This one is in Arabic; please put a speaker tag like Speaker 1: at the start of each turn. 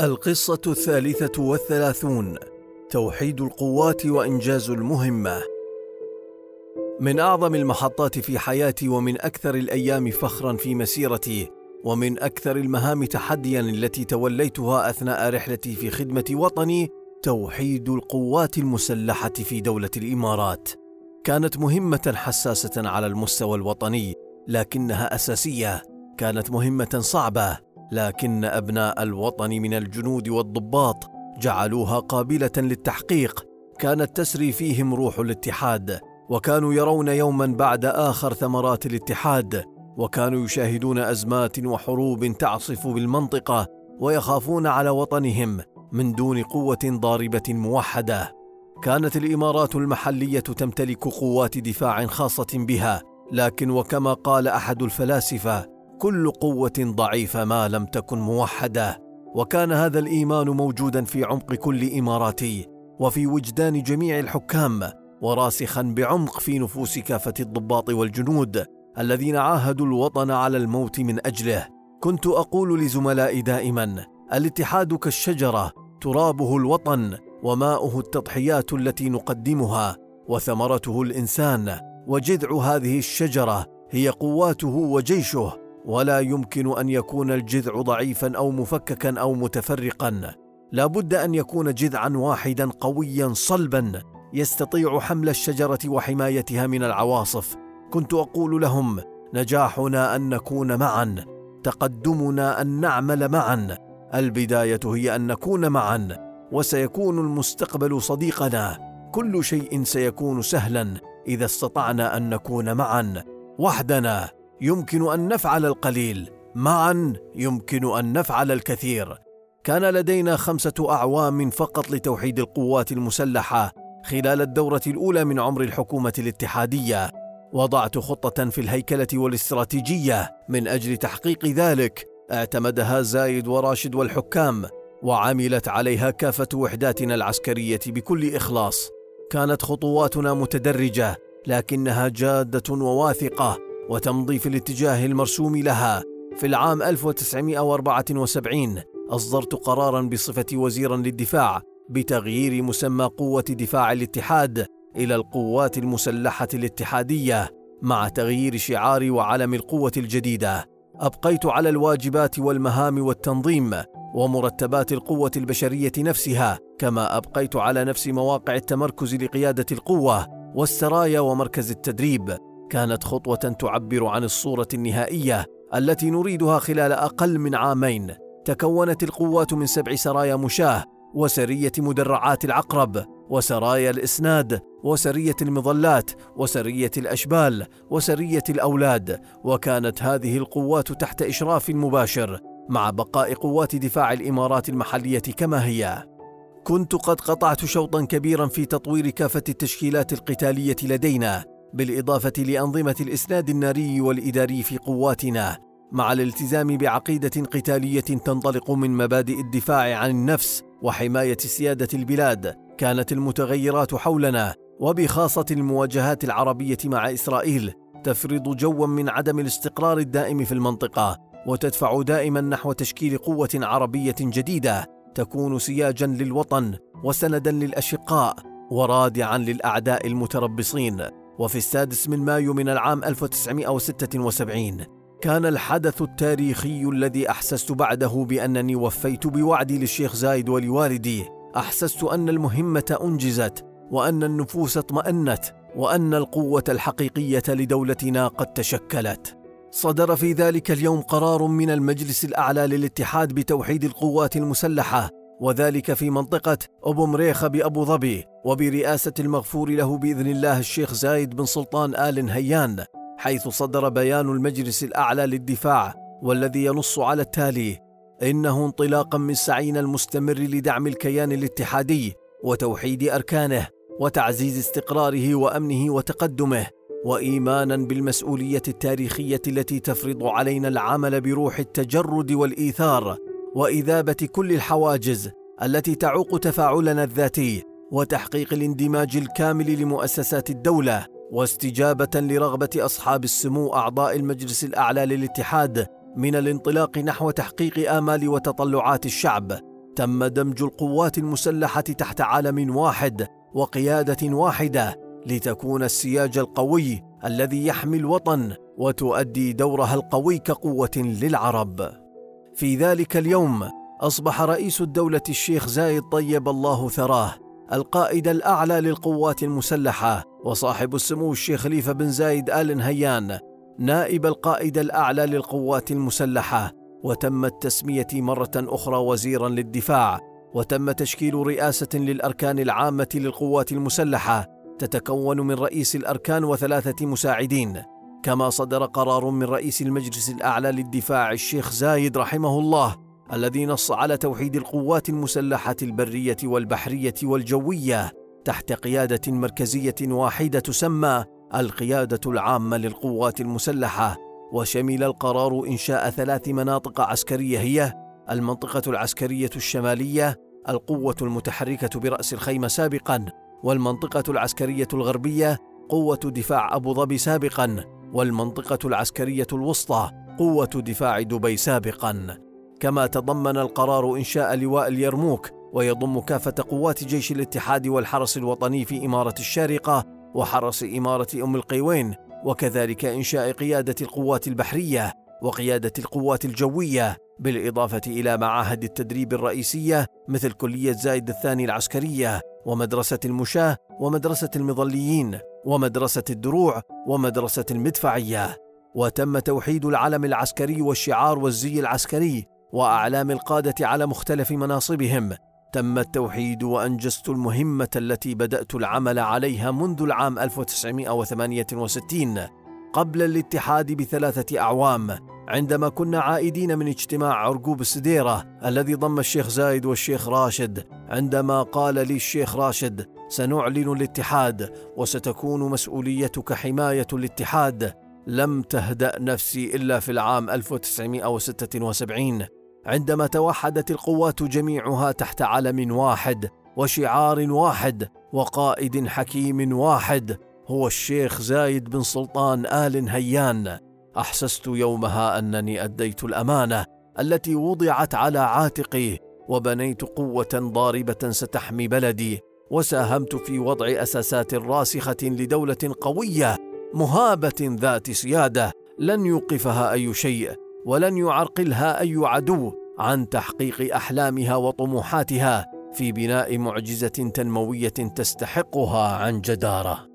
Speaker 1: القصة الثالثة والثلاثون توحيد القوات وإنجاز المهمة. من أعظم المحطات في حياتي ومن أكثر الأيام فخرا في مسيرتي ومن أكثر المهام تحديا التي توليتها أثناء رحلتي في خدمة وطني توحيد القوات المسلحة في دولة الإمارات. كانت مهمة حساسة على المستوى الوطني لكنها أساسية. كانت مهمة صعبة. لكن أبناء الوطن من الجنود والضباط جعلوها قابلة للتحقيق. كانت تسري فيهم روح الاتحاد وكانوا يرون يوما بعد آخر ثمرات الاتحاد وكانوا يشاهدون أزمات وحروب تعصف بالمنطقة ويخافون على وطنهم من دون قوة ضاربة موحدة. كانت الإمارات المحلية تمتلك قوات دفاع خاصة بها لكن وكما قال أحد الفلاسفة كل قوة ضعيفة ما لم تكن موحدة وكان هذا الإيمان موجودا في عمق كل إماراتي وفي وجدان جميع الحكام وراسخا بعمق في نفوس كافة الضباط والجنود الذين عاهدوا الوطن على الموت من أجله. كنت أقول لزملائي دائما الاتحاد كالشجرة ترابه الوطن وماؤه التضحيات التي نقدمها وثمرته الإنسان وجذع هذه الشجرة هي قواته وجيشه. ولا يمكن أن يكون الجذع ضعيفا أو مفككا أو متفرقا. لا بد أن يكون جذعا واحدا قويا صلبا يستطيع حمل الشجرة وحمايتها من العواصف. كنت أقول لهم نجاحنا أن نكون معا. تقدمنا أن نعمل معا. البداية هي أن نكون معا وسيكون المستقبل صديقنا. كل شيء سيكون سهلا إذا استطعنا أن نكون معا. وحدنا. يمكن أن نفعل القليل. معا يمكن أن نفعل الكثير. كان لدينا خمسة أعوام فقط لتوحيد القوات المسلحة خلال الدورة الأولى من عمر الحكومة الاتحادية. وضعت خطة في الهيكلة والاستراتيجية. من أجل تحقيق ذلك اعتمدها زايد وراشد والحكام وعملت عليها كافة وحداتنا العسكرية بكل إخلاص. كانت خطواتنا متدرجة لكنها جادة وواثقة. وتمضي في الاتجاه المرسوم لها. في العام 1974 أصدرت قرارا بصفتي وزيرا للدفاع بتغيير مسمى قوة دفاع الاتحاد إلى القوات المسلحة الاتحادية مع تغيير شعار وعلم القوة الجديدة. أبقيت على الواجبات والمهام والتنظيم ومرتبات القوة البشرية نفسها كما أبقيت على نفس مواقع التمركز لقيادة القوة والسرايا ومركز التدريب. كانت خطوة تعبر عن الصورة النهائية التي نريدها خلال أقل من عامين. تكونت القوات من سبع سرايا مشاة وسرية مدرعات العقرب وسرايا الإسناد وسرية المظلات وسرية الأشبال وسرية الأولاد. وكانت هذه القوات تحت إشراف مباشر مع بقاء قوات دفاع الإمارات المحلية كما هي. كنت قد قطعت شوطا كبيرا في تطوير كافة التشكيلات القتالية لدينا. بالإضافة لأنظمة الإسناد الناري والإداري في قواتنا مع الالتزام بعقيدة قتالية تنطلق من مبادئ الدفاع عن النفس وحماية سيادة البلاد. كانت المتغيرات حولنا وبخاصة المواجهات العربية مع إسرائيل تفرض جوا من عدم الاستقرار الدائم في المنطقة وتدفع دائما نحو تشكيل قوة عربية جديدة. تكون سياجا للوطن وسندا للأشقاء ورادعا للأعداء المتربصين. وفي السادس من مايو من العام 1976 كان الحدث التاريخي الذي أحسست بعده بأنني وفيت بوعدي للشيخ زايد ولوالدي. أحسست أن المهمة أنجزت وأن النفوس اطمأنت وأن القوة الحقيقية لدولتنا قد تشكلت. صدر في ذلك اليوم قرار من المجلس الأعلى للاتحاد بتوحيد القوات المسلحة وذلك في منطقة أبو مريخة بأبو ظبي وبرئاسة المغفور له بإذن الله الشيخ زايد بن سلطان آل نهيان حيث صدر بيان المجلس الأعلى للدفاع والذي ينص على التالي إنه انطلاقا من سعينا المستمر لدعم الكيان الاتحادي وتوحيد أركانه وتعزيز استقراره وأمنه وتقدمه وايمانا بالمسؤولية التاريخية التي تفرض علينا العمل بروح التجرد والإيثار وإذابة كل الحواجز التي تعوق تفاعلنا الذاتي وتحقيق الاندماج الكامل لمؤسسات الدولة واستجابة لرغبة أصحاب السمو أعضاء المجلس الأعلى للاتحاد من الانطلاق نحو تحقيق آمال وتطلعات الشعب. تم دمج القوات المسلحة تحت علم واحد وقيادة واحدة لتكون السياج القوي الذي يحمي الوطن وتؤدي دورها القوي كقوة للعرب. في ذلك اليوم أصبح رئيس الدولة الشيخ زايد طيب الله ثراه القائد الأعلى للقوات المسلحة وصاحب السمو الشيخ خليفه بن زايد آل نهيان نائب القائد الأعلى للقوات المسلحة وتم التسمية مرة أخرى وزيرا للدفاع وتم تشكيل رئاسة للأركان العامة للقوات المسلحة تتكون من رئيس الأركان وثلاثة مساعدين. كما صدر قرار من رئيس المجلس الأعلى للدفاع الشيخ زايد رحمه الله الذي نص على توحيد القوات المسلحة البرية والبحرية والجوية تحت قيادة مركزية واحدة تسمى القيادة العامة للقوات المسلحة وشمل القرار إنشاء ثلاث مناطق عسكرية هي المنطقة العسكرية الشمالية القوة المتحركة برأس الخيمة سابقا والمنطقة العسكرية الغربية قوة دفاع أبو ظبي سابقا والمنطقة العسكرية الوسطى قوة دفاع دبي سابقا. كما تضمن القرار إنشاء لواء اليرموك ويضم كافة قوات جيش الاتحاد والحرس الوطني في إمارة الشارقة وحرس إمارة أم القيوين وكذلك إنشاء قيادة القوات البحرية وقيادة القوات الجوية بالإضافة إلى معاهد التدريب الرئيسية مثل كلية زايد الثاني العسكرية. ومدرسة المشاة ومدرسة المظليين ومدرسة الدروع ومدرسة المدفعية. وتم توحيد العلم العسكري والشعار والزي العسكري وأعلام القادة على مختلف مناصبهم. تم التوحيد وأنجزت المهمة التي بدأت العمل عليها منذ العام 1968 قبل الاتحاد بثلاثة أعوام. عندما كنا عائدين من اجتماع عرقوب السديره الذي ضم الشيخ زايد والشيخ راشد عندما قال لي الشيخ راشد سنعلن الاتحاد وستكون مسؤوليتك حماية الاتحاد. لم تهدأ نفسي إلا في العام 1976 عندما توحدت القوات جميعها تحت علم واحد وشعار واحد وقائد حكيم واحد هو الشيخ زايد بن سلطان آل هيان. أحسست يومها أنني أديت الأمانة التي وضعت على عاتقي وبنيت قوة ضاربة ستحمي بلدي وساهمت في وضع أساسات راسخة لدولة قوية مهابة ذات سيادة لن يوقفها أي شيء ولن يعرقلها أي عدو عن تحقيق أحلامها وطموحاتها في بناء معجزة تنموية تستحقها عن جدارة.